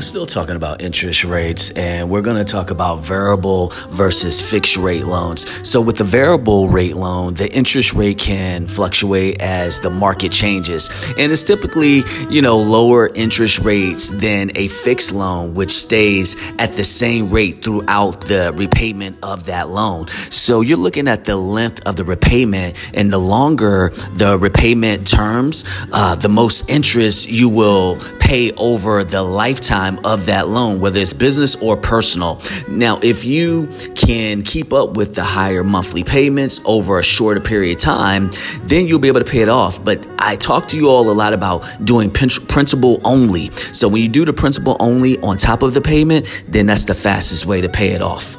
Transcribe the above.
still talking about interest rates, and we're going to talk about variable versus fixed rate loans. So, with the variable rate loan, the interest rate can fluctuate as the market changes, and it's typically, you know, lower interest rates than a fixed loan, which stays at the same rate throughout the repayment of that loan. So, you're looking at the length of the repayment, and the longer the repayment terms, uh, the most interest you will pay over the lifetime of that loan, whether it's business or personal. Now, if you can keep up with the higher monthly payments over a shorter period of time, then you'll be able to pay it off. But I talk to you all a lot about doing principal only. So when you do the principal only on top of the payment, then that's the fastest way to pay it off.